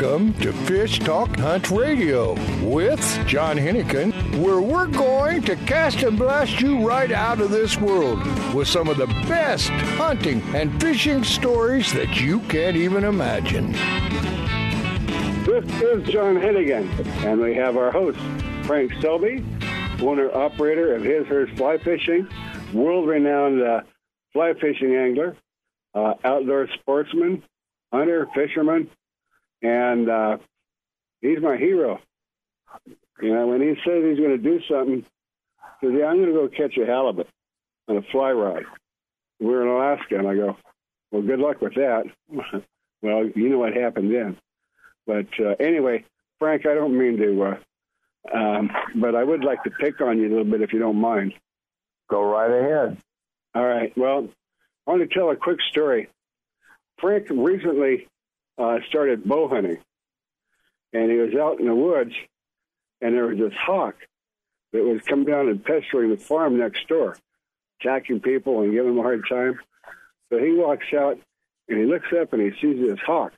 Welcome to Fish Talk Hunt Radio with John Hennigan, where we're going to cast and blast you right out of this world with some of the best hunting and fishing stories that you can't even imagine. This is John Hennigan, and we have our host, Frank Selby, owner operator of His Hers Fly Fishing, world renowned uh, fly fishing angler, uh, outdoor sportsman, hunter, fisherman, and uh, he's my hero. You know, when he says he's going to do something, he says, "Yeah, I'm going to go catch a halibut on a fly rod." We're in Alaska, and I go, "Well, good luck with that." well, you know what happened then. But uh, anyway, Frank, I don't mean to, uh, um, but I would like to pick on you a little bit if you don't mind. Go right ahead. All right. Well, I want to tell a quick story. Frank recently uh, started bow hunting, and he was out in the woods, and there was this hawk that was come down and pestering the farm next door, attacking people and giving them a hard time. So he walks out and he looks up and he sees this hawk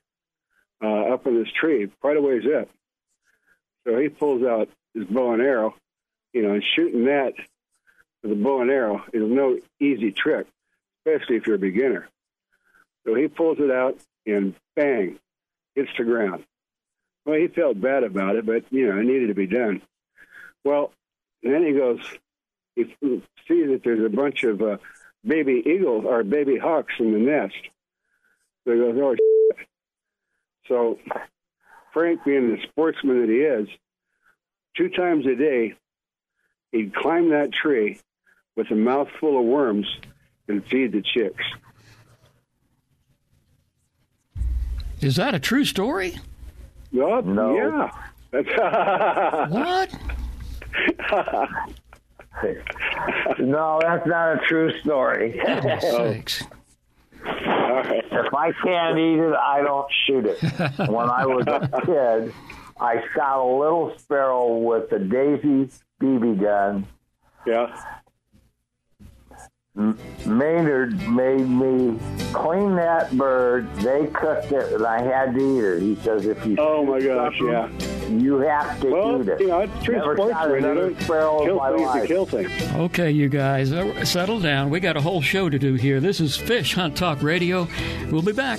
uh, up in this tree, quite a ways up. So he pulls out his bow and arrow, you know, and shooting that with a bow and arrow is no easy trick, especially if you're a beginner. So he pulls it out and bang, hits the ground. Well, he felt bad about it, but you know, it needed to be done. Well, then he goes, he sees that there's a bunch of uh, baby eagles or baby hawks in the nest. So he goes, oh, shit. So Frank, being the sportsman that he is, two times a day, he'd climb that tree with a mouthful of worms and feed the chicks. Is that a true story? Oh, No. Yeah. What? No, that's not a true story. Goodness sakes. All right. if I can't eat it, I don't shoot it. when I was a kid, I shot a little sparrow with a Daisy BB gun. Yeah. Maynard made me clean that bird. They cooked it, and I had to eat it. He says, if you Oh my gosh, yeah, you have to Well, eat it. you know, it's true Never shot sportsman. You another don't kill my things to life. kill things. Okay, you guys, uh, settle down. We got a whole show to do here. This is Fish Hunt Talk Radio. We'll be back.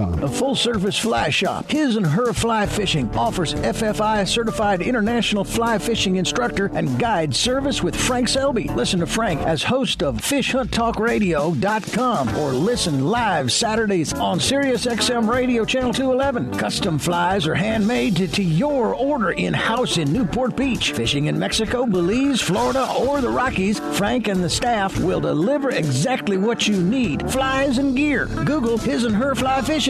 unrealfishtales.com. A full service fly shop. His and Her Fly Fishing offers FFI certified international fly fishing instructor and guide service with Frank Selby. Listen to Frank as host of FishHuntTalkRadio.com or listen live Saturdays on SiriusXM Radio Channel 211. Custom flies are handmade to, to your order in house in Newport Beach. Fishing in Mexico, Belize, Florida, or the Rockies, Frank and the staff will deliver exactly what you need flies and gear. Google His and Her Fly Fishing.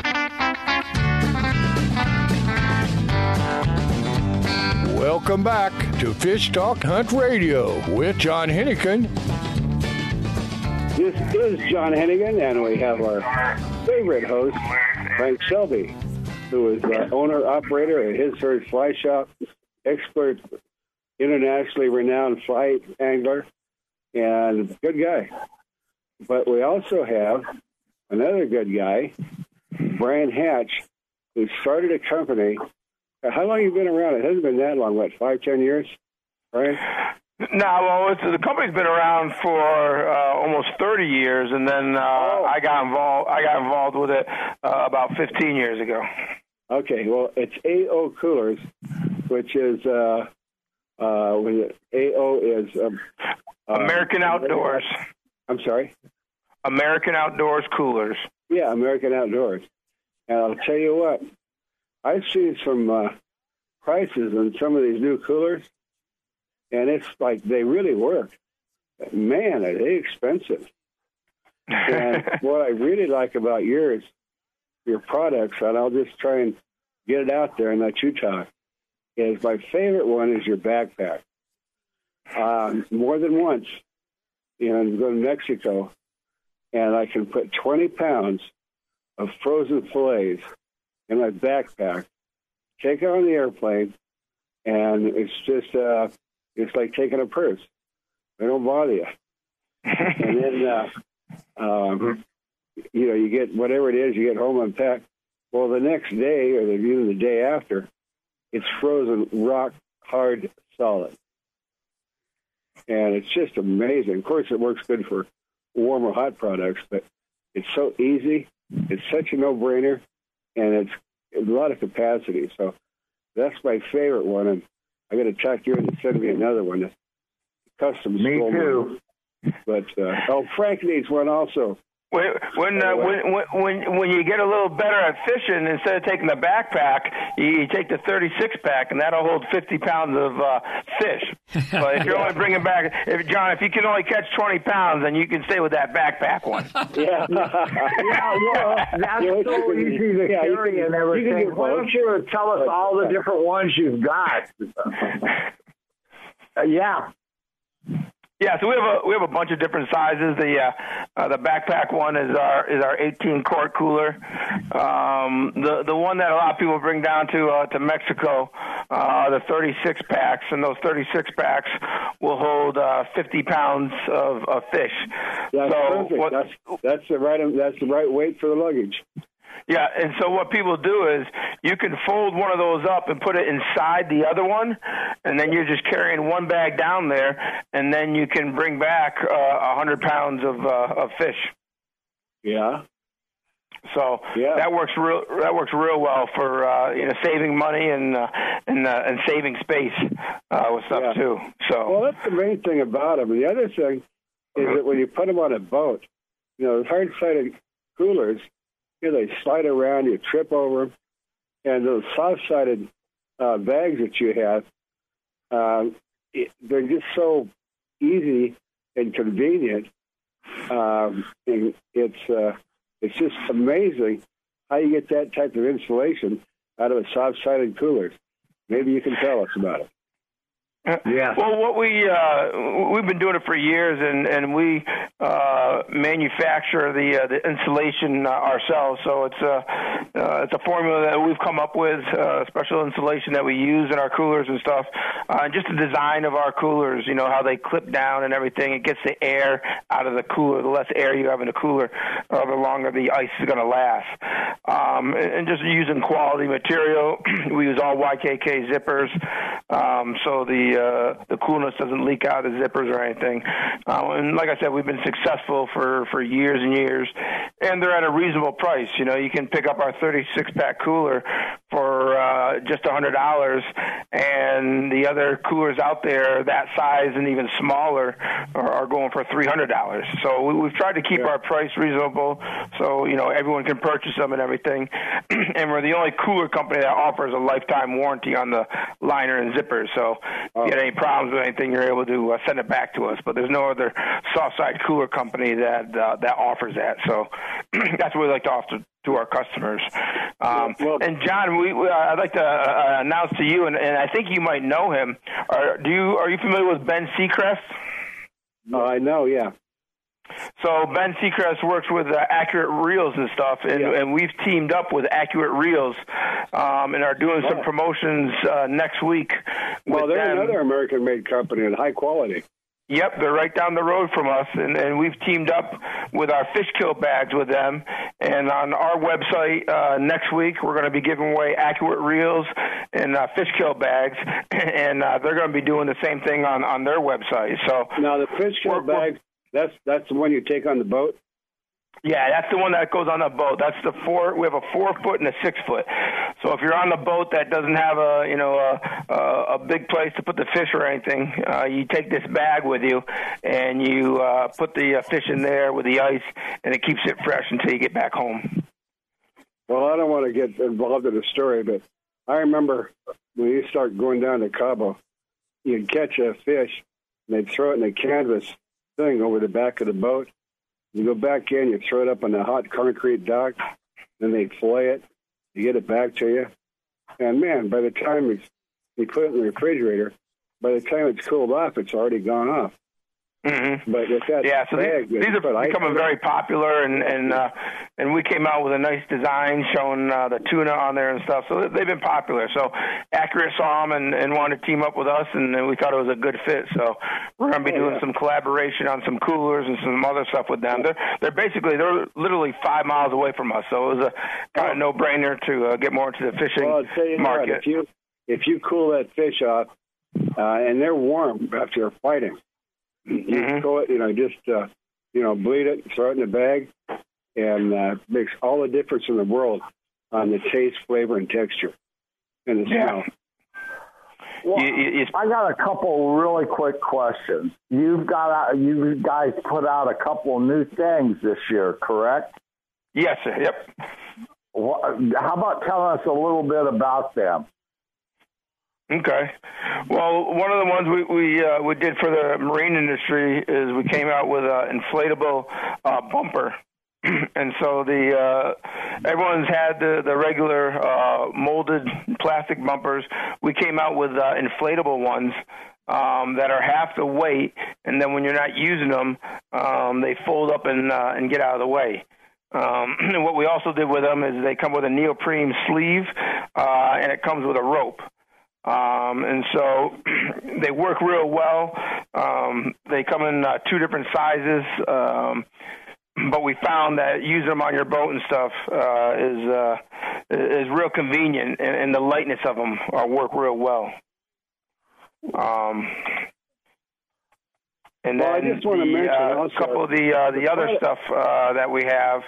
Welcome back to Fish Talk Hunt Radio with John Hennigan. This is John Hennigan, and we have our favorite host, Frank Selby, who is the owner operator at His Herd Fly Shop, expert, internationally renowned fly angler, and good guy. But we also have another good guy, Brian Hatch, who started a company. How long you been around? It hasn't been that long. What, five, ten years, right? No, well, it's, the company's been around for uh, almost 30 years, and then uh, Oh. I got involved. I got involved with it uh, about 15 years ago. Okay, well, it's AO Coolers, which is uh, uh, it AO is um, uh, American Outdoors. I'm sorry. American Outdoors Coolers. Yeah, American Outdoors. And I'll tell you what, I've seen some uh, prices on some of these new coolers, and it's like they really work. Man, are they expensive? And what I really like about yours, your products, and I'll just try and get it out there and let you talk, is my favorite one is your backpack. Um, more than once, you know, I'm going to Mexico, and I can put 20 pounds of frozen fillets in my backpack, take it on the airplane, and it's just, uh, it's like taking a purse. They don't bother you. and then, uh, um, you know, you get whatever it is, you get home unpacked. Well, the next day or the, even the day after, it's frozen rock hard solid. And it's just amazing. Of course, it works good for warm or hot products, but it's so easy. It's such a no-brainer, and it's a lot of capacity. So that's my favorite one. And I got to talk you into sending me another one. Custom. Me too. But uh, oh, Frank needs one also. When when, uh, when when when when you get a little better at fishing, instead of taking the backpack, you, you take the 36 pack, and that'll hold 50 pounds of uh, fish. But if you're only bringing back, if John, if you can only catch 20 pounds, then you can stay with that backpack one. Yeah. Yeah, well, that's Yeah, so easy to yeah, you carry can- and you everything. can Why don't you tell us all the different ones you've got? Uh, yeah. Yeah, so we have a we have a bunch of different sizes. The uh, uh, the backpack one is our is our 18 quart cooler. Um, the the one that a lot of people bring down to uh, to Mexico, uh, the 36 packs, and those 36 packs will hold uh, 50 pounds of, of fish. That's so perfect. what, That's that's the right that's the right weight for the luggage. Yeah, and so what people do is you can fold one of those up and put it inside the other one, and then you're just carrying one bag down there, and then you can bring back uh, a hundred pounds of uh, of fish. Yeah. So Yeah. that works real that works real well for uh, you know saving money and uh, and uh, and saving space uh, with stuff Yeah. too. So Well, that's the main thing about them. The other thing is that when you put them on a boat, you know, hard-sided coolers, know, they slide around, you trip over them, and those soft-sided uh, bags that you have, um, it, they're just so easy and convenient. Um, and it's uh, it's just amazing how you get that type of insulation out of a soft-sided cooler. Maybe you can tell us about it. Yes. Well, what we uh, we've been doing it for years, and and we uh, manufacture the uh, the insulation uh, ourselves. So it's a uh, it's a formula that we've come up with, uh, special insulation that we use in our coolers and stuff. Uh, just the design of our coolers, you know how they clip down and everything. It gets the air out of the cooler. The less air you have in the cooler, uh, the longer the ice is going to last. Um, and, and just using quality material, we use all YKK zippers, um, so the uh, the coolness doesn't leak out of the zippers or anything. Uh, and like I said, we've been successful for for years and years, and they're at a reasonable price. You know, you can pick up our 36 pack cooler for uh, just hundred dollars, and the other coolers out there that size and even smaller are, are going for three hundred dollars. So we, we've tried to keep our price reasonable, so you know everyone can purchase them and everything. and we're the only cooler company that offers a lifetime warranty on the liner and zippers. So if you get any problems with anything, you're able to uh, send it back to us. But there's no other soft side cooler company that uh, that offers that. So that's what we like to offer to our customers. Um, and John, we, we, uh, I'd like to uh, announce to you, and, and I think you might know him. Are, do you are you familiar with Ben Seacrest? Oh, I know, yeah. So Ben Seacrest works with uh, Accurate Reels and stuff, and, Yeah. and we've teamed up with Accurate Reels, um, and are doing some promotions uh, next week. Well, they're them. another American-made company and high quality. Yep, they're right down the road from us, and, and we've teamed up with our fish kill bags with them. And on our website uh, next week, we're going to be giving away accurate reels and uh, fish kill bags, and uh, they're going to be doing the same thing on on their website. So Now the fish kill bag, that's that's the one you take on the boat. Yeah, that's the one that goes on the boat. That's the four. We have a four foot and a six foot. So if you're on the boat that doesn't have a you know a a, a big place to put the fish or anything, uh, you take this bag with you, and you uh, put the uh, fish in there with the ice, and it keeps it fresh until you get back home. Well, I don't want to get involved in the story, but I remember when you start going down to Cabo, you'd catch a fish, and they'd throw it in a canvas thing over the back of the boat. You go back in, you throw it up on the hot concrete dock, then they fillet it, you get it back to you, and man, by the time it's you put it in the refrigerator, by the time it's cooled off, it's already gone off. Mm-hmm. But if that Yeah, so these, these are becoming very popular, and and uh, and we came out with a nice design showing uh, the tuna on there and stuff. So they've been popular. So Accurate saw them and, and wanted to team up with us, and we thought it was a good fit. So we're going to be Oh, doing yeah. some collaboration on some coolers and some other stuff with them. They're they're basically they're literally five miles away from us, so it was a kind of no brainer to uh, get more into the fishing Well, I'll tell you what, market. if you if you cool that fish off, uh, and they're warm after you're fighting, you throw it, you know, just uh, you know, bleed it, throw it in the bag, and uh, makes all the difference in the world on the taste, flavor, and texture, and the Yeah. smell. Well, You- you- you- I got a couple really quick questions. You've got you guys put out a couple new things this year, correct? yes, sir. Yep. What, how about telling us a little bit about them? Okay. Well, one of the ones we we uh, we did for the marine industry is we came out with an inflatable uh, bumper. and so the uh, everyone's had the the regular uh, molded plastic bumpers. We came out with uh, inflatable ones um, that are half the weight, and then when you're not using them, um, they fold up and uh, and get out of the way. Um, and what we also did with them is they come with a neoprene sleeve, uh, and it comes with a rope. Um, and so they work real well. Um, they come in uh, two different sizes. Um, but we found that using them on your boat and stuff uh, is uh, is real convenient, and, and the lightness of them uh, work real well. Um, and Well, I then just wanna the, mention uh, also- couple of the uh, the other stuff uh, that we have.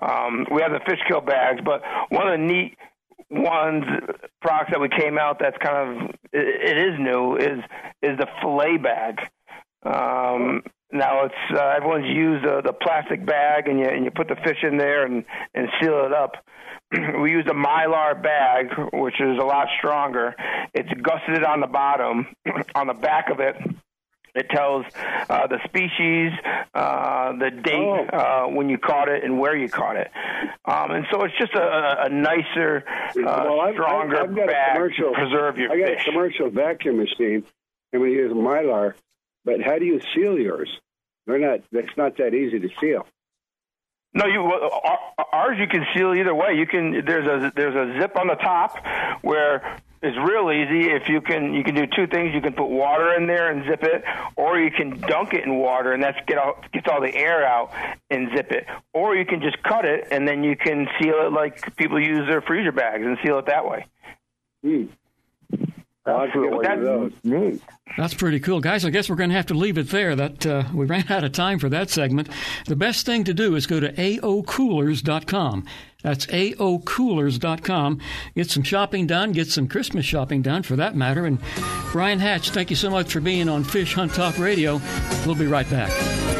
Um, we have the fish kill bags, but one of the neat ones products that we came out that's kind of it, it is new is is the fillet bag. Um, now it's uh, everyone's used uh, the plastic bag and you and you put the fish in there and and seal it up. we used a mylar bag, which is a lot stronger. It's gusseted on the bottom. on the back of it, it tells uh, the species, uh, the date uh, when you caught it, and where you caught it. Um, and so it's just a, a- nicer, uh, well, I've, stronger I've, I've got bag a commercial to preserve your fish. I got fish. a commercial vacuum machine, and we use mylar. But how do you seal yours? They're not. That's not that easy to seal. No, you ours you can seal either way. You can there's a there's a zip on the top where it's real easy. If you can you can do two things. You can put water in there and zip it, or you can dunk it in water and that's get all gets all the air out and zip it. Or you can just cut it and then you can seal it like people use their freezer bags and seal it that way. Hmm. That's really neat. That's pretty cool, guys. I guess we're going to have to leave it there. That uh, we ran out of time for that segment. The best thing to do is go to aocoolers.com. That's aocoolers.com. Get some shopping done. Get some Christmas shopping done, for that matter. And Brian Hatch, thank you so much for being on Fish Hunt Talk Radio. We'll be right back.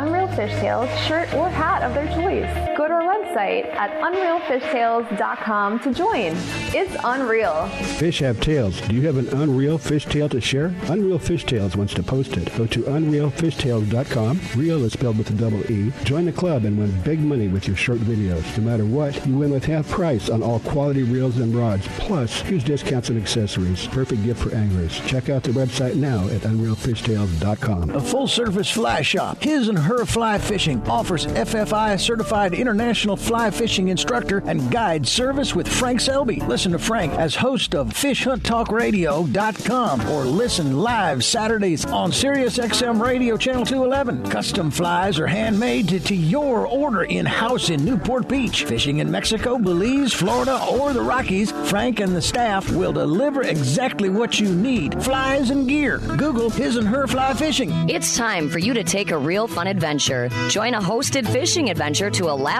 Unreal Fish Tales shirt or hat of their choice. Go to our website at unrealfishtales.com to join. It's unreal. Fish have tails. Do you have an unreal fish tale to share? Unreal Fish Tales wants to post it. Go to unrealfishtales.com. Real is spelled with a double E. Join the club and win big money with your short videos. No matter what, you win with half price on all quality reels and rods, plus huge discounts and accessories. Perfect gift for anglers. Check out the website now at unrealfishtales.com. A full service fly shop. His and Her Fly Fishing offers FFI certified international fly fishing instructor and guide service with Frank Selby. Listen to Frank as host of FishHuntTalkRadio.com or listen live Saturdays on SiriusXM Radio Channel 211. Custom flies are handmade to, to your order in house in Newport Beach. Fishing in Mexico, Belize, Florida, or the Rockies, Frank and the staff will deliver exactly what you need flies and gear. Google His and Her Fly Fishing. It's time for you to take a real fun adventure. Join a hosted fishing adventure to Alaska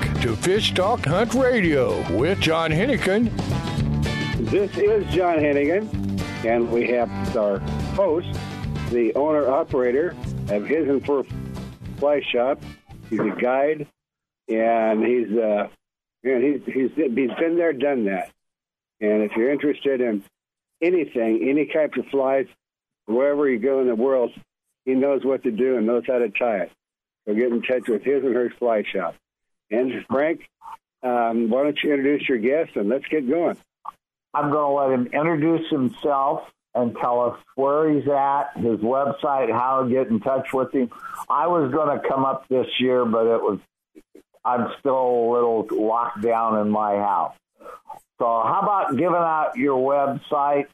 to Fish Talk Hunt Radio with John Hennigan. This is John Hennigan, and we have our host, the owner operator of His and Her Fly Shop. He's a guide, and he's uh, and he's he's he's been there, done that. And if you're interested in anything, any type of flies, wherever you go in the world, he knows what to do and knows how to tie it. So get in touch with his and her fly shop. And Frank, um, why don't you introduce your guest and let's get going. I'm going to let him introduce himself and tell us where he's at, his website, how to get in touch with him. I was going to come up this year, but it was I'm still a little locked down in my house. So how about giving out your website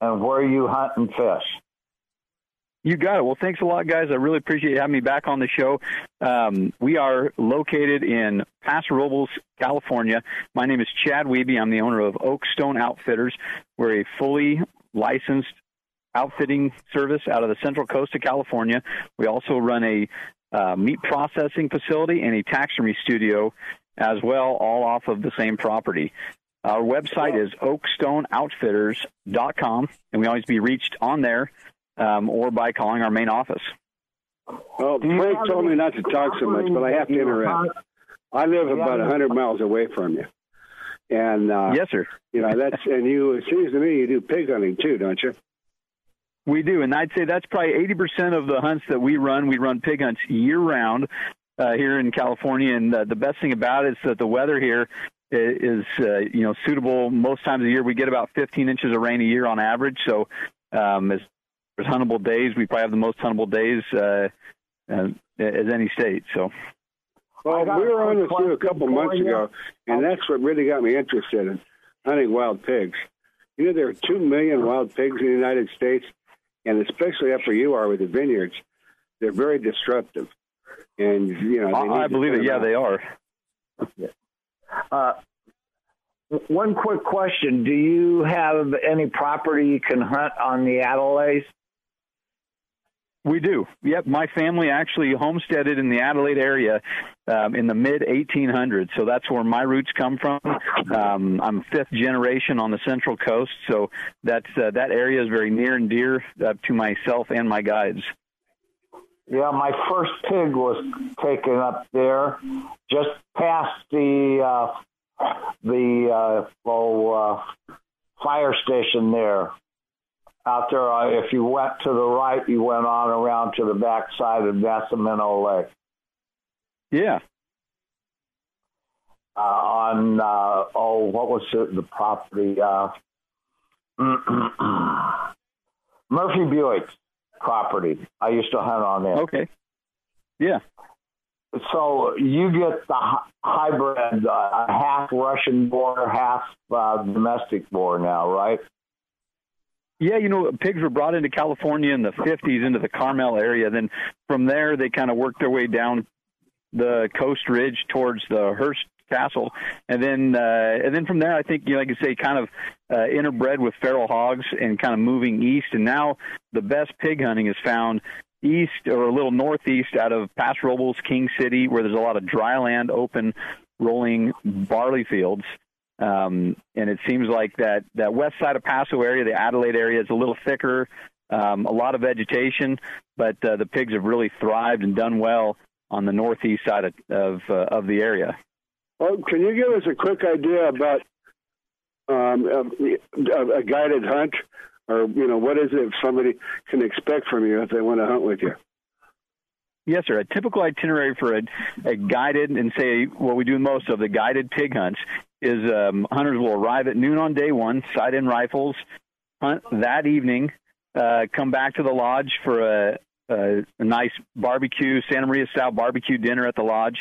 and where you hunt and fish? You got it. Well, thanks a lot, guys. I really appreciate having me back on the show. Um, we are located in Paso Robles, California. My name is Chad Wiebe. I'm the owner of Oakstone Outfitters. We're a fully licensed outfitting service out of the central coast of California. We also run a uh, meat processing facility and a taxidermy studio as well, all off of the same property. Our website is oakstoneoutfitters.com, and we always be reached on there um, or by calling our main office. Well, Frank told me not to talk so much, but I have to interrupt. I live about a hundred miles away from you, and uh, yes, sir. You know that's and you. It seems to me you do pig hunting too, don't you? We do, and I'd say that's probably eighty percent of the hunts that we run. We run pig hunts year round uh, here in California, and uh, the best thing about it is that the weather here is uh, you know suitable most times of the year. We get about 15 inches of rain a year on average, so um, as there's huntable days. We probably have the most huntable days uh, uh, as any state. So. Well, we were on with you a couple months ago, and that's what really got me interested in hunting wild pigs. You know, there are two million wild pigs in the United States, and especially up where you are with the vineyards, they're very disruptive. And you know, I believe it. Yeah, they are. Uh, one quick question: Do you have any property you can hunt on the Adelaide? We do. Yep. My family actually homesteaded in the Adelaide area um, in the mid 1800s. So that's where my roots come from. Um, I'm fifth generation on the Central Coast. So that's, uh, that area is very near and dear uh, to myself and my guides. Yeah, my first pig was taken up there just past the uh, the uh, oh, uh, fire station there out there. Uh, if you went to the right, you went on around to the back side of Nacimiento Lake. Yeah. Uh, on uh, oh, what was it? The property uh, Murphy Buick property. I used to hunt on there. Okay. Yeah. So you get the hybrid, uh, half Russian boar, half uh, domestic boar now, right? Yeah, you know, pigs were brought into California in the 50s into the Carmel area. Then from there, they kind of worked their way down the coast ridge towards the Hearst Castle, and then uh, and then from there, I think you know, like I say, kind of uh, interbred with feral hogs and kind of moving east. And now the best pig hunting is found east or a little northeast out of Paso Robles, King City, where there's a lot of dry land, open, rolling barley fields. Um, and it seems like that, that west side of Paso area, the Adelaide area, is a little thicker, um, a lot of vegetation, but uh, the pigs have really thrived and done well on the northeast side of of, uh, of the area. Well, can you give us a quick idea about um, a, a guided hunt, or you know, what is it somebody can expect from you if they want to hunt with you? Yes, sir. A typical itinerary for a, a guided and say what we do most of the guided pig hunts is um, hunters will arrive at noon on day one, sight in rifles, hunt that evening, uh, come back to the lodge for a, a, a nice barbecue, Santa Maria style barbecue dinner at the lodge.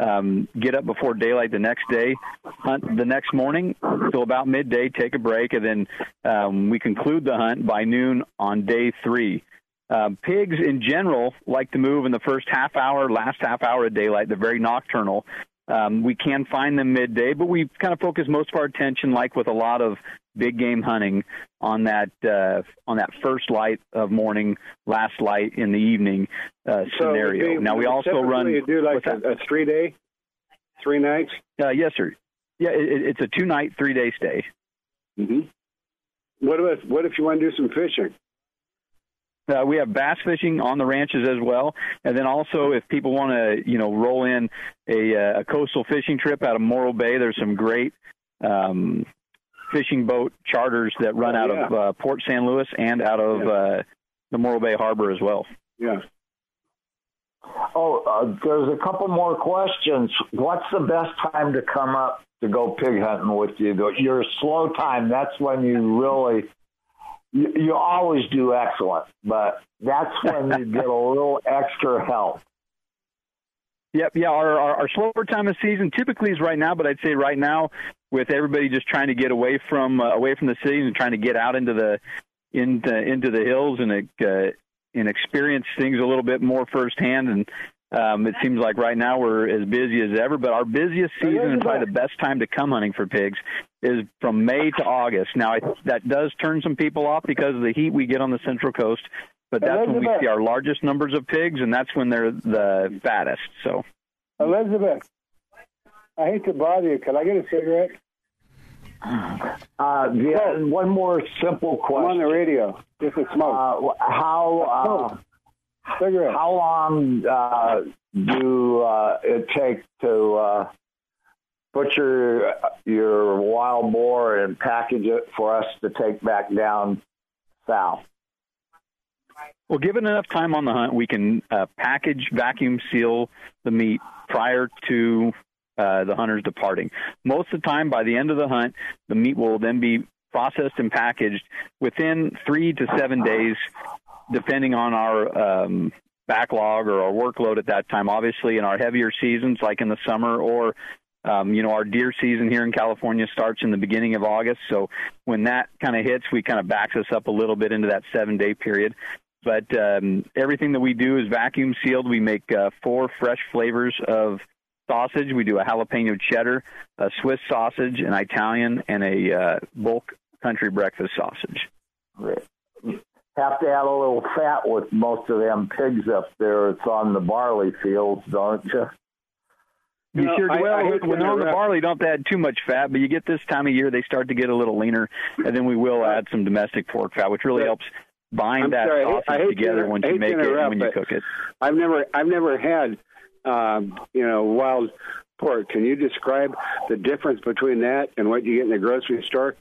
Um, get up before daylight the next day, hunt the next morning till about midday, take a break, and then um, we conclude the hunt by noon on day three. Uh, pigs in general like to move in the first half hour, last half hour of daylight. They're very nocturnal. Um, we can find them midday, but we kind of focus most of our attention, like with a lot of big game hunting, on that uh, on that first light of morning, last light in the evening uh, so scenario. Now we also run. You do like a, a, three day, three nights. Uh, yes, sir. Yeah, it, it's a two night, three day stay. Mm-hmm. What if what if you want to do some fishing? Uh, we have bass fishing on the ranches as well, and then also if people want to, you know, roll in a, uh, a coastal fishing trip out of Morro Bay, there's some great um, fishing boat charters that run oh, out yeah. of uh, Port San Luis and out of Yeah. uh, the Morro Bay Harbor as well. Yeah. Oh, uh, there's a couple more questions. What's the best time to come up to go pig hunting with you? Your slow time, that's when you really you, always do excellent, but that's when you get a little extra help. Yep, yeah. Our, our, our slower time of season typically is right now, but I'd say right now with everybody just trying to get away from uh, away from the cities and trying to get out into the into into the hills and uh, and experience things a little bit more firsthand. And um, it seems like right now we're as busy as ever. But our busiest season and probably the best time to come hunting for pigs is from May to August. Now I, that does turn some people off because of the heat we get on the Central Coast. But that's Elizabeth. when we see our largest numbers of pigs, and that's when they're the fattest. So, Elizabeth, I hate to bother you. Can I get a cigarette? Uh, yeah, one more simple question. I'm on the radio. Just a smoke. Uh, how uh, cigarette? How long uh, do uh, it take to uh, put your your wild boar and package it for us to take back down south? Well, given enough time on the hunt, we can uh, package, vacuum seal the meat prior to uh, the hunters departing. Most of the time, by the end of the hunt, the meat will then be processed and packaged within three to seven days, depending on our um, backlog or our workload at that time. Obviously, in our heavier seasons, like in the summer or um, you know, our deer season here in California starts in the beginning of August. So when that kind of hits, we kind of backs us up a little bit into that seven day period. But um, everything that we do is vacuum sealed. We make uh, four fresh flavors of sausage. We do a jalapeno cheddar, a Swiss sausage, an Italian, and a uh, bulk country breakfast sausage. Have to add a little fat with most of them pigs up there. It's on the barley fields, don't you? You No, sure I- well I hate when they're on the interrupt. barley, don't add too much fat, but you get this time of year they start to get a little leaner, and then we will add some domestic pork fat, which really But- helps bind I'm that sorry, I hate- sausage I hate together inter- once you make it and when you cook it. I've never, I've never had, um, you know, wild pork. Can you describe the difference between that and what you get in the grocery store?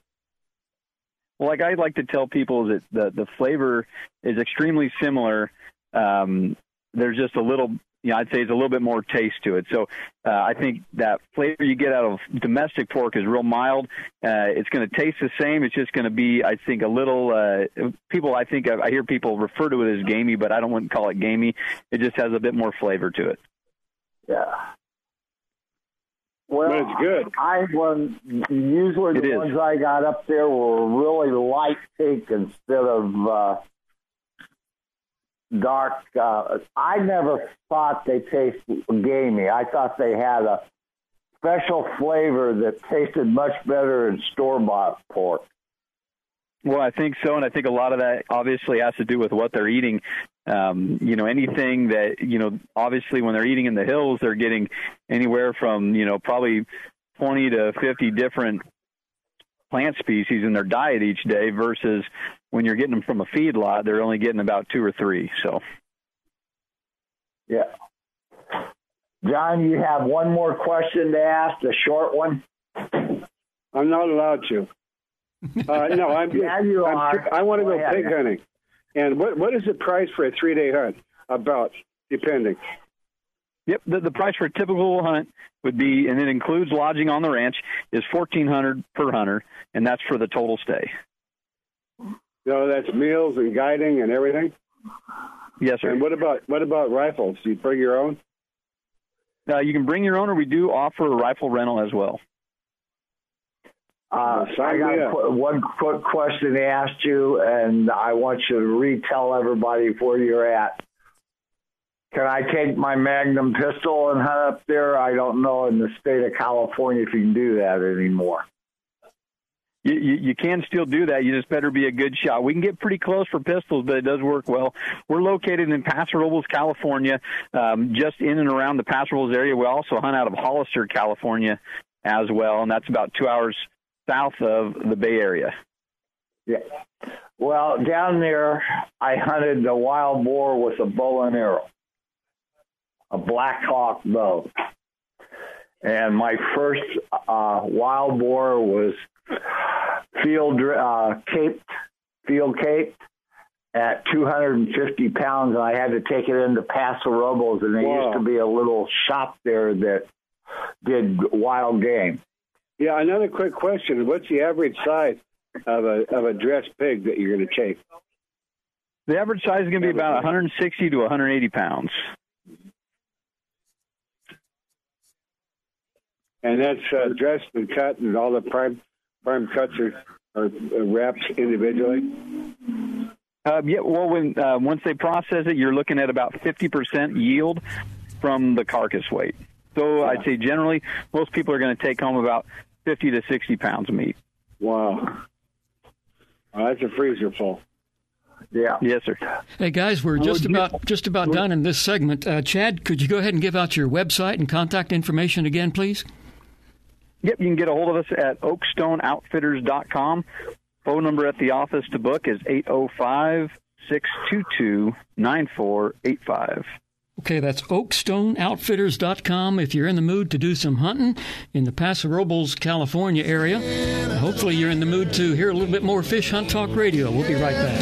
Well, like I like to tell people that the the flavor is extremely similar. Um, there's just a little, you know, I'd say it's a little bit more taste to it. So uh, I think that flavor you get out of domestic pork is real mild. Uh, it's going to taste the same. It's just going to be, I think, a little. Uh, people, I think, I hear people refer to it as gamey, but I don't want to call it gamey. It just has a bit more flavor to it. Yeah. Well, But it's good. I was usually It the is. ones I got up there were really light pink instead of uh, dark. Uh, I never thought they tasted gamey. I thought they had a special flavor that tasted much better than store bought pork. Well, I think so, and I think a lot of that obviously has to do with what they're eating. Um, you know, anything that you know, obviously, when they're eating in the hills, they're getting anywhere from you know probably twenty to fifty different plant species in their diet each day, versus when you're getting them from a feedlot they're only getting about two or three. So, Yeah. John, you have one more question to ask, a short one. I'm not allowed to. Uh, no, I'm. Yeah, you I'm, are. I want to Go go ahead. pig hunting. And what what is the price for a three day hunt? About depending. Yep, the, the price for a typical hunt would be, and it includes lodging on the ranch, is fourteen hundred per hunter, and that's for the total stay. No, that's meals and guiding and everything. Yes, sir. And what about what about rifles? Do you bring your own? Uh, you can bring your own, or we do offer a rifle rental as well. Uh, I got qu- one quick question to ask you, and I want you to retell everybody where you're at. Can I take my Magnum pistol and hunt up there? I don't know in the state of California if you can do that anymore. You, you, you can still do that. You just better be a good shot. We can get pretty close for pistols, but it does work well. We're located in Paso Robles, California, um, just in and around the Paso Robles area. We also hunt out of Hollister, California, as well, and that's about two hours south of the Bay Area. Yeah. Well, down there, I hunted a wild boar with a bow and arrow, a Black Hawk bow. And my first uh, wild boar was field uh, caped, field caped at 250 pounds, and I had to take it into Paso Robles, and there Wow. used to be a little shop there that did wild game. Yeah. Another quick question: What's the average size of a of a dressed pig that you're going to take? The average size is going to be about 160 to 180 pounds. And that's uh, dressed and cut, and all the prime prime cuts are, are wrapped individually. Uh, yeah, well, when uh, once they process it, you're looking at about 50% yield from the carcass weight. So yeah. I'd say generally, most people are going to take home about 50 to 60 pounds of meat. Wow, well, that's a freezer full. Yeah. Yes, sir. Hey guys, we're just about just about done in this segment. Uh, Chad, could you go ahead and give out your website and contact information again, please? Yep, you can get a hold of us at oakstoneoutfitters.com. Phone number at the office to book is 805 622 9485. Okay, that's oakstoneoutfitters.com if you're in the mood to do some hunting in the Paso Robles, California area. Hopefully, you're in the mood to hear a little bit more Fish Hunt Talk Radio. We'll be right back.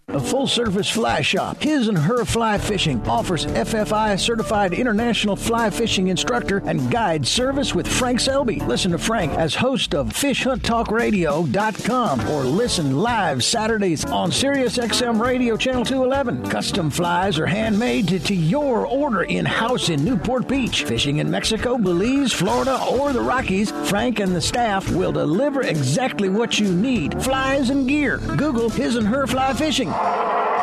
A full service fly shop, His and Her Fly Fishing, offers FFI certified international fly fishing instructor and guide service with Frank Selby. Listen to Frank as host of FishHuntTalkRadio.com or listen live Saturdays on Sirius XM Radio Channel 211. Custom flies are handmade to, to your order in house in Newport Beach. Fishing in Mexico, Belize, Florida, or the Rockies, Frank and the staff will deliver exactly what you need flies and gear. Google His and Her Fly Fishing. Bye.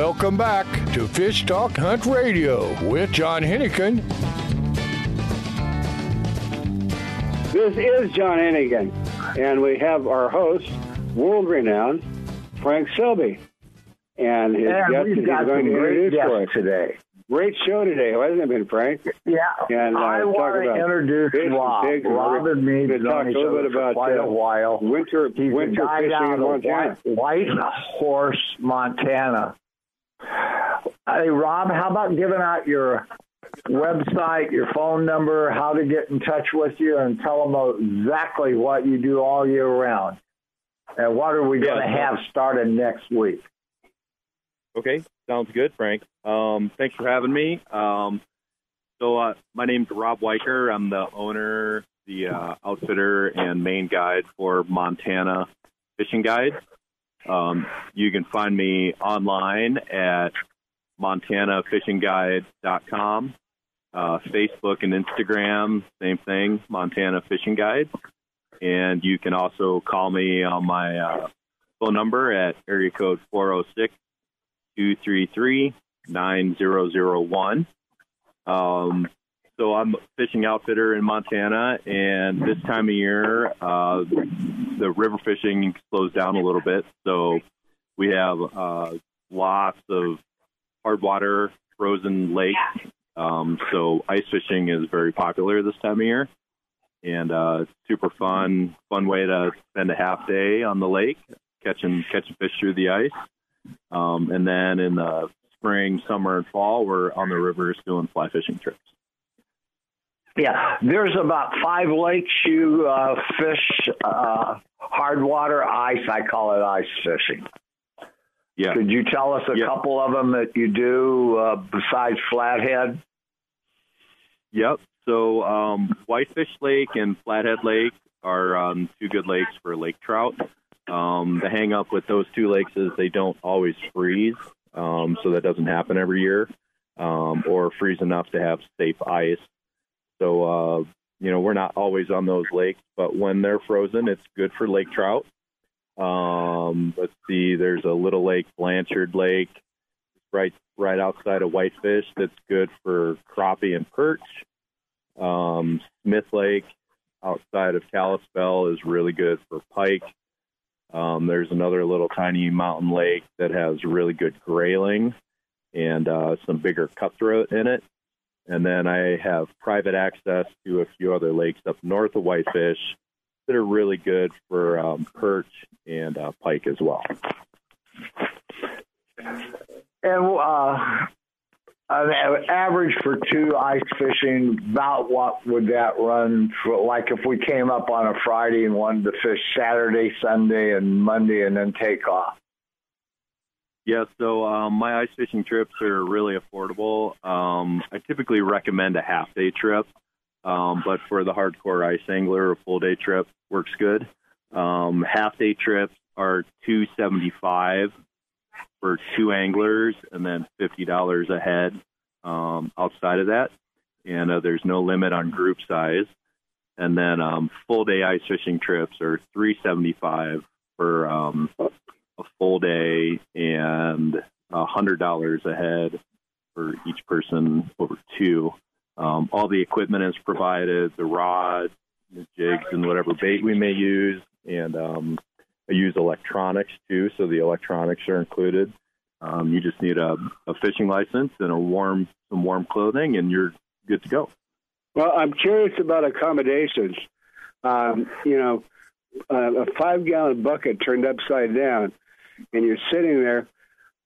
Welcome back to Fish Talk Hunt Radio with John Hennigan. This is John Hennigan, and we have our host, world renowned Frank Selby. And his and guest we've is got going some to great introduce guests for us. today. Great show today, hasn't it been, Frank? Yeah, And, uh, I want to introduce fish and Rob. pigs, and Rob and me gonna have talk known a little bit about quite uh, a while. winter He's winter fishing down in in Montana. White, White Horse, Montana. Hey, Rob, how about giving out your website, your phone number, how to get in touch with you, and tell them exactly what you do all year round. And what are we going to have started next week? Okay, sounds good, Frank. Um, thanks for having me. Um, so uh, my name's Rob Weicker. I'm the owner, the uh, outfitter, and main guide for Montana Fishing Guide. Um, you can find me online at montanafishingguide.com. Uh, Facebook and Instagram, same thing, Montana Fishing Guide. And you can also call me on my uh, phone number at area code 406 233 9001. So I'm a fishing outfitter in Montana, and this time of year, uh, the river fishing slows down a little bit. So we have uh, lots of hard water, frozen lakes. Um, so ice fishing is very popular this time of year, and uh, super fun, fun way to spend a half day on the lake catching catching fish through the ice. Um, and then in the spring, summer, and fall, we're on the rivers doing fly fishing trips. Yeah, there's about five lakes you uh, fish uh, hard water ice. I call it ice fishing. Yeah. Could you tell us a Yeah. couple of them that you do uh, besides Flathead? Yep. So um, Whitefish Lake and Flathead Lake are um, two good lakes for lake trout. Um, the hang up with those two lakes is they don't always freeze, um, so that doesn't happen every year, um, or freeze enough to have safe ice. So uh, you know we're not always on those lakes, but when they're frozen, it's good for lake trout. Um, let's see, there's a little lake, Blanchard Lake, right right outside of Whitefish. That's good for crappie and perch. Um, Smith Lake outside of Kalispell is really good for pike. Um, there's another little tiny mountain lake that has really good grayling and uh, some bigger cutthroat in it. And then I have private access to a few other lakes up north of Whitefish that are really good for um, perch and uh, pike as well. And uh, an average for two ice fishing, about what would that run for? Like if we came up on a Friday and wanted to fish Saturday, Sunday, and Monday, and then take off. Yeah, so um, my ice fishing trips are really affordable. Um, I typically recommend a half day trip, um, but for the hardcore ice angler, a full day trip works good. Um, half day trips are two seventy five for two anglers, and then fifty dollars a head um, outside of that. And uh, there's no limit on group size. And then um, full day ice fishing trips are three seventy five for um, a full day and a hundred dollars a head for each person over two. Um, all the equipment is provided, the rod, the jigs, and whatever bait we may use. And um, I use electronics too, so the electronics are included. Um, you just need a, a fishing license and a warm, some warm clothing, and you're good to go. Well, I'm curious about accommodations. Um, you know, uh, a five gallon bucket turned upside down, and you're sitting there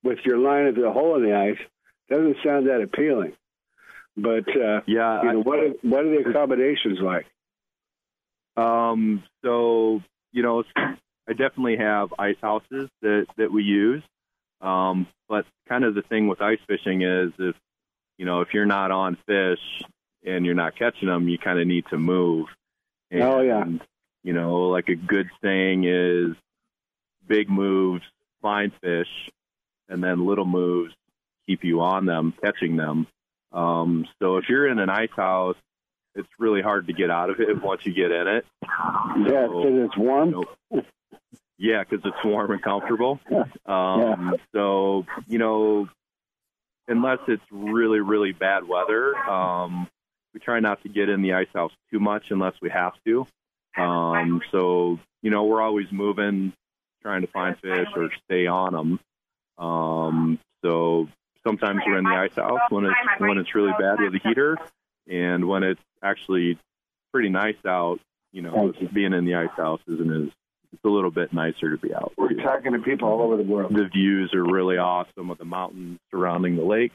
with your line at the hole in the ice. Doesn't sound that appealing. But uh, yeah, you know, what are, what are the accommodations like? Um, so you know, I definitely have ice houses that that we use. Um, but kind of the thing with ice fishing is if you know if you're not on fish and you're not catching them, you kind of need to move. And, Oh, yeah. You know, like a good saying is big moves find fish, and then little moves keep you on them, catching them. Um, so if you're in an ice house, it's really hard to get out of it once you get in it. Yeah, because it's warm. Yeah, because it's warm and comfortable. Um, So you know, unless it's really really bad weather, um, we try not to get in the ice house too much unless we have to. Um, so you know, we're always moving, trying to find fish or stay on them. Um, so sometimes we're in the ice house when it's when it's really bad with the heater, and when it's actually pretty nice out, you know, being in the ice house isn't as it's a little bit nicer to be out. We're talking to people all over the world. The views are really awesome with the mountains surrounding the lake,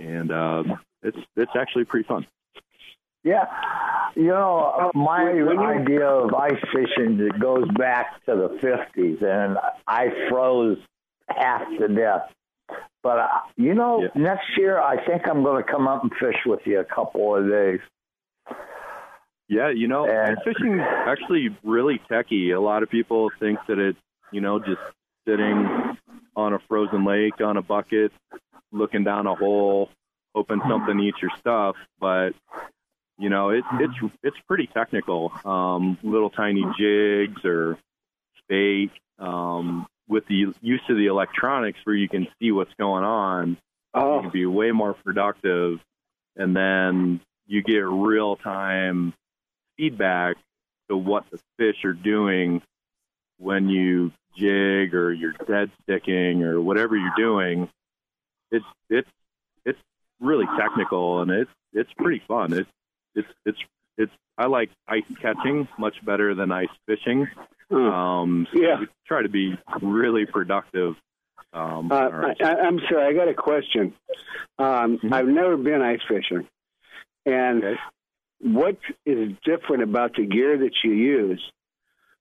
and uh, it's it's actually pretty fun. Yeah, you know, my when you- idea of ice fishing it goes back to the '50s, and I froze half to death. But uh, you know, Yeah. next year I think I'm going to come up and fish with you a couple of days. Yeah, you know, And- ice fishing actually really techy. A lot of people think that it's you know just sitting on a frozen lake on a bucket, looking down a hole, hoping something eats your stuff. But you know, it, it's it's pretty technical. Um, little tiny jigs or bait. Um, with the use of the electronics, where you can see what's going on, you Oh, can be way more productive and then you get real time feedback to what the fish are doing when you jig or you're dead sticking or whatever you're doing it's it's it's really technical and it's it's pretty fun it's it's it's it's I like ice catching much better than ice fishing um so Yeah. we try to be really productive um uh, I, I- I'm sorry. I got a question. Um, Mhm. I've never been ice fishing, and Okay. what is different about the gear that you use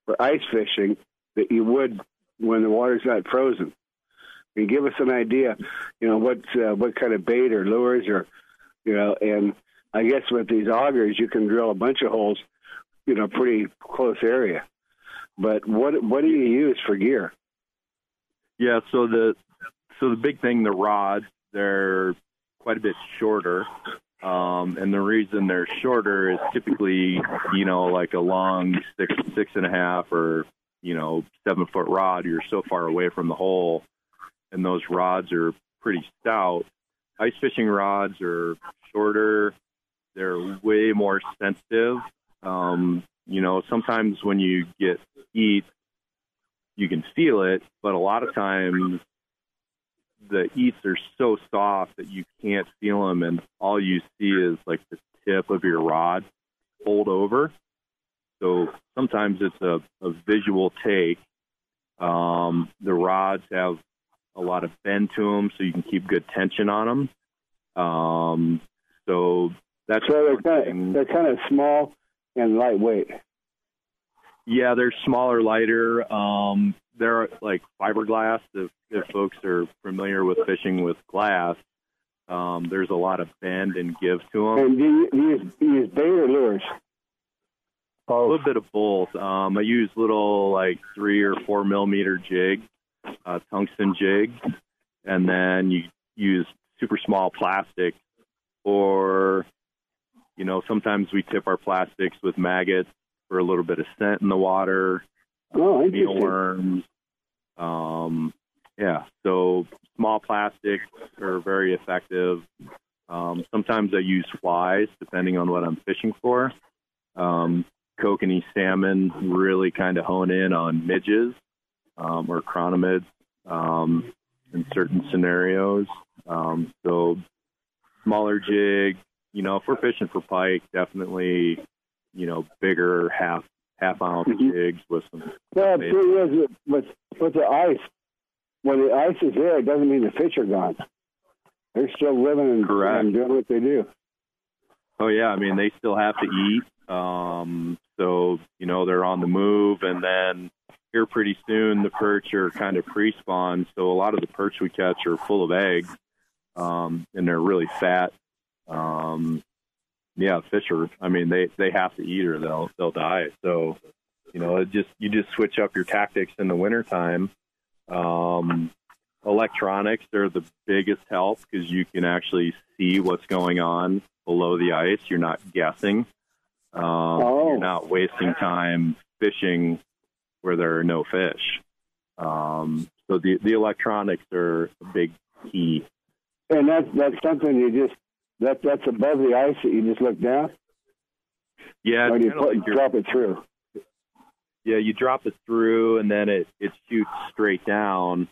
for ice fishing that you would when the water's not frozen? Can you give us an idea? You know what uh, what kind of bait or lures or you know, and I guess with these augers you can drill a bunch of holes, you know, pretty close area. But what what do you use for gear? Yeah, so the so the big thing, the rods, they're quite a bit shorter. Um, and the reason they're shorter is typically, you know, like a long six six and a half or, you know, seven foot rod, you're so far away from the hole and those rods are pretty stout. Ice fishing rods are shorter, they're way more sensitive. Um, you know, sometimes when you get heat you can feel it, but a lot of times the eats are so soft that you can't feel them, and all you see is like the tip of your rod fold over. So sometimes it's a, a visual take. Um, the rods have a lot of bend to them, so you can keep good tension on them. Um, so that's So they're kind of, they're kind of small and lightweight. Yeah, they're smaller, lighter. Um, they're like fiberglass. If, if folks are familiar with fishing with glass, um, there's a lot of bend and give to them. And do you, do you, use, do you use bait or lures? A little bit of both. Um, I use little like three or four millimeter jig, uh, tungsten jigs, and then you use super small plastic, or you know sometimes we tip our plastics with maggots for a little bit of scent in the water. Oh, interesting. mealworms. Um, yeah, so small plastics are very effective. Um, sometimes I use flies depending on what I'm fishing for. Um, kokanee salmon really kind of hone in on midges um, or chironomids um, in certain scenarios. Um, so smaller jig, you know, if we're fishing for pike, definitely, you know, bigger half half ounce Mhm. jigs with some. Well, the thing is, that with, with the ice, when the ice is there, it doesn't mean the fish are gone. They're still living and, Correct. and doing what they do. Oh yeah, I mean they still have to eat. Um, so you know they're on the move, and then here pretty soon the perch are kind of pre-spawn. So a lot of the perch we catch are full of eggs, um, and they're really fat. Um, yeah, fish are. I mean they they have to eat or they'll they'll die. So you know it just you just switch up your tactics in the wintertime. Um, electronics are the biggest help because you can actually see what's going on below the ice. You're not guessing. Um, Oh. You're not wasting time fishing where there are no fish. Um, so the the electronics are a big key. And that's that's something you just that that's above the ice that you just look down, Yeah, you put, like your- drop it through. Yeah, you drop it through and then it, it shoots straight down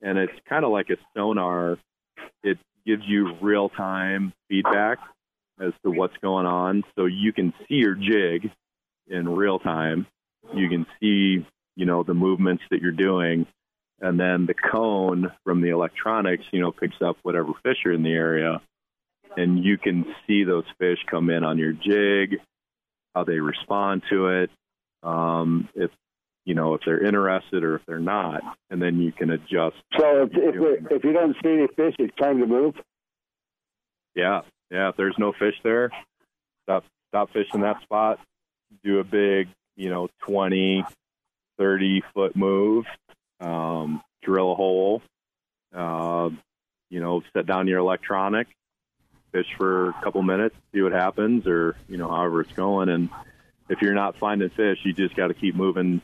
and it's kind of like a sonar. It gives you real time feedback as to what's going on. So you can see your jig in real time. You can see, you know, the movements that you're doing. And then the cone from the electronics, you know, picks up whatever fish are in the area. And you can see those fish come in on your jig, how they respond to it, um, if you know if they're interested or if they're not, and then you can adjust. So if if, if you don't see any fish, it's time to move. Yeah, yeah. If there's no fish there, stop stop fishing that spot. Do a big, you know, 20, 30 foot move. Um, drill a hole. Uh, you know, set down your electronic, fish for a couple minutes, see what happens, or you know, however it's going. And if you're not finding fish, you just got to keep moving.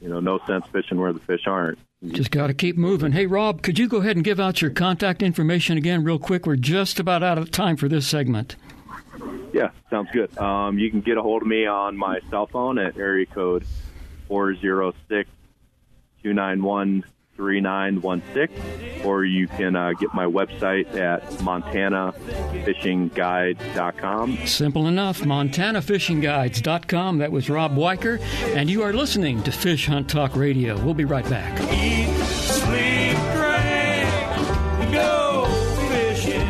You know, no sense fishing where the fish aren't. Just got to keep moving. Hey, Rob, could you go ahead and give out your contact information again, real quick? We're just about out of time for this segment. Yeah, sounds good. Um, you can get a hold of me on my cell phone at area code 406 291 3916, or you can uh, get my website at montanafishingguide.com. Simple enough, montanafishingguides.com. That was Rob Weicker, and you are listening to Fish Hunt Talk Radio. We'll be right back. Eat, sleep, drink, go fishing.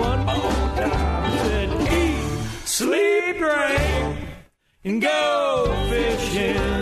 One more time. Said eat, sleep, drink, and go fishing.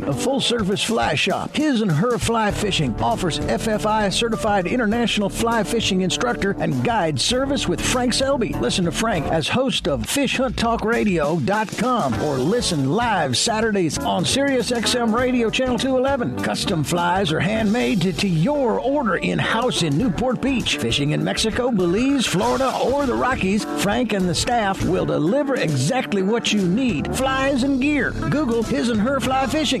A full service fly shop, His and Her Fly Fishing, offers FFI certified international fly fishing instructor and guide service with Frank Selby. Listen to Frank as host of FishHuntTalkRadio.com or listen live Saturdays on SiriusXM Radio Channel 211. Custom flies are handmade to, to your order in house in Newport Beach. Fishing in Mexico, Belize, Florida, or the Rockies, Frank and the staff will deliver exactly what you need flies and gear. Google His and Her Fly Fishing.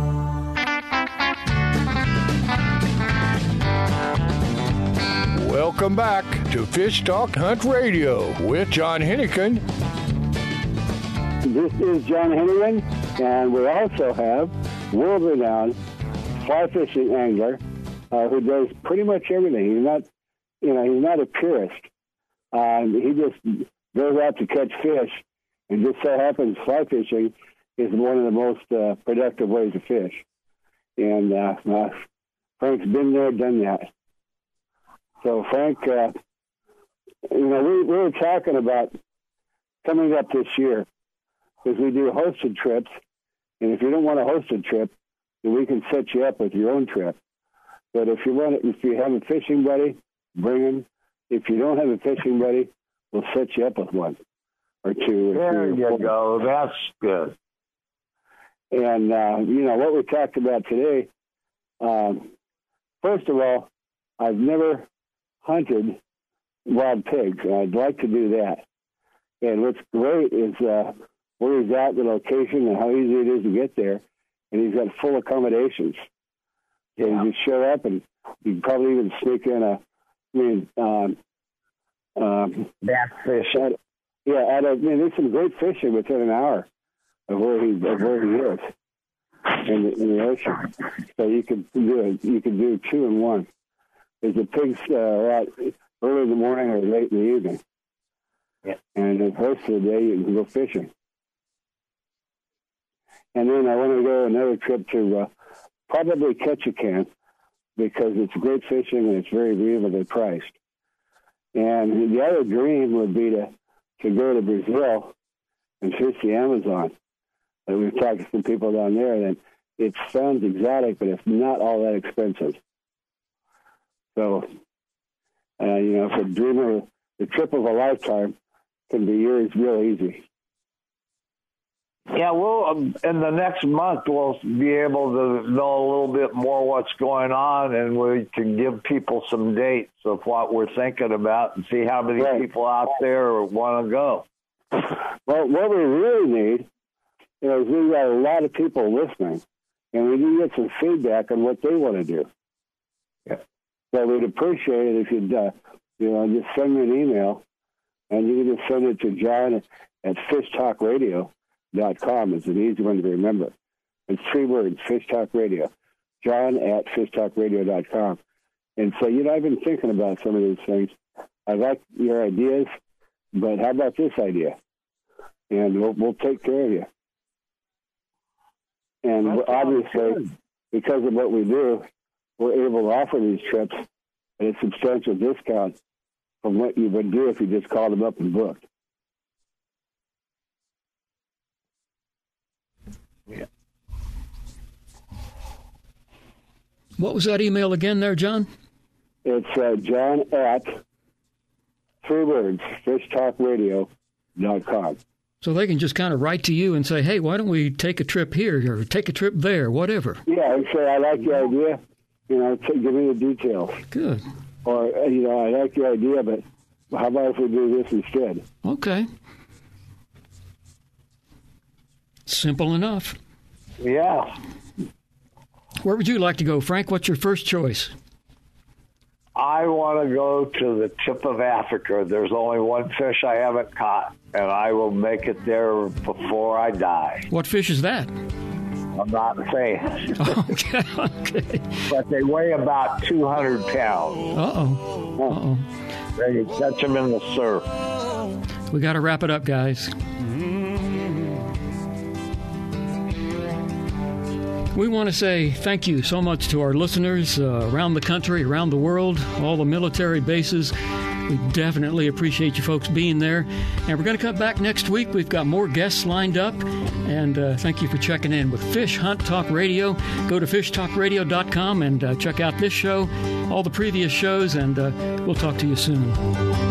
Welcome back to Fish Talk Hunt Radio with John Hennigan. This is John Hennigan, and we also have world-renowned fly fishing angler uh, who does pretty much everything. He's not, you know, he's not a purist. Um, he just goes out to catch fish, and just so happens fly fishing is one of the most uh, productive ways to fish. And uh, Frank's been there, done that. So Frank, uh, you know, we, we were talking about coming up this year because we do hosted trips, and if you don't want a hosted trip, then we can set you up with your own trip. But if you want, it if you have a fishing buddy, bring him. If you don't have a fishing buddy, we'll set you up with one or two. Or There three you four. go. That's good. And uh, you know what we talked about today. Um, first of all, I've never hunted wild pigs, and I'd like to do that. And what's great is uh, where he's at, the location, and how easy it is to get there. And he's got full accommodations. So you just show up, and you can probably even sneak in a, I mean, um, um, bass fish. yeah, at a, I mean, there's some great fishing within an hour of where he of where he is in the, in the ocean. So you could do it. You could do two in one. There's the pigs uh, are out early in the morning or late in the evening. Yeah. And the rest of the day you can go fishing. And then I want to go another trip to uh, probably Ketchikan because it's great fishing and it's very reasonably priced. And the other dream would be to, to go to Brazil and fish the Amazon. And we've talked to some people down there, and it sounds exotic, but it's not all that expensive. So, uh, you know, for a dreamer, the trip of a lifetime can be yours real easy. Yeah, well, um, in the next month we'll be able to know a little bit more what's going on, and we can give people some dates of what we're thinking about, and see how many people out there want to go. Well, what we really need is we've got a lot of people listening, and we need to get some feedback on what they want to do. Yeah. So we'd appreciate it if you'd, uh, you know, just send me an email, and you can just send it to John at fishtalkradio.com. It's an easy one to remember. It's three words, Fish Talk Radio. John at fishtalkradio.com. And so, you know, I've been thinking about some of these things. I like your ideas, but how about this idea? And we'll, we'll take care of you. And obviously, because of what we do, we're able to offer these trips at a substantial discount from what you would do if you just called them up and booked. Yeah. What was that email again there, John? It's uh, John at three words, fishtalkradio.com. So they can just kind of write to you and say, hey, why don't we take a trip here or take a trip there, whatever. Yeah, and say, I like your idea. You know, t- give me the details. Good. Or, uh, you know, I like your idea, but how about if we do this instead? Okay. Simple enough. Yeah. Where would you like to go, Frank? What's your first choice? I want to go to the tip of Africa. There's only one fish I haven't caught, and I will make it there before I die. What fish is that? I'm not saying. okay, okay. But they weigh about 200 pounds. Uh oh. Uh oh. They catch them in the surf. We got to wrap it up, guys. We want to say thank you so much to our listeners uh, around the country, around the world, all the military bases. We definitely appreciate you folks being there. And we're going to come back next week. We've got more guests lined up. And uh, thank you for checking in with Fish Hunt Talk Radio. Go to fishtalkradio.com and uh, check out this show, all the previous shows, and uh, we'll talk to you soon.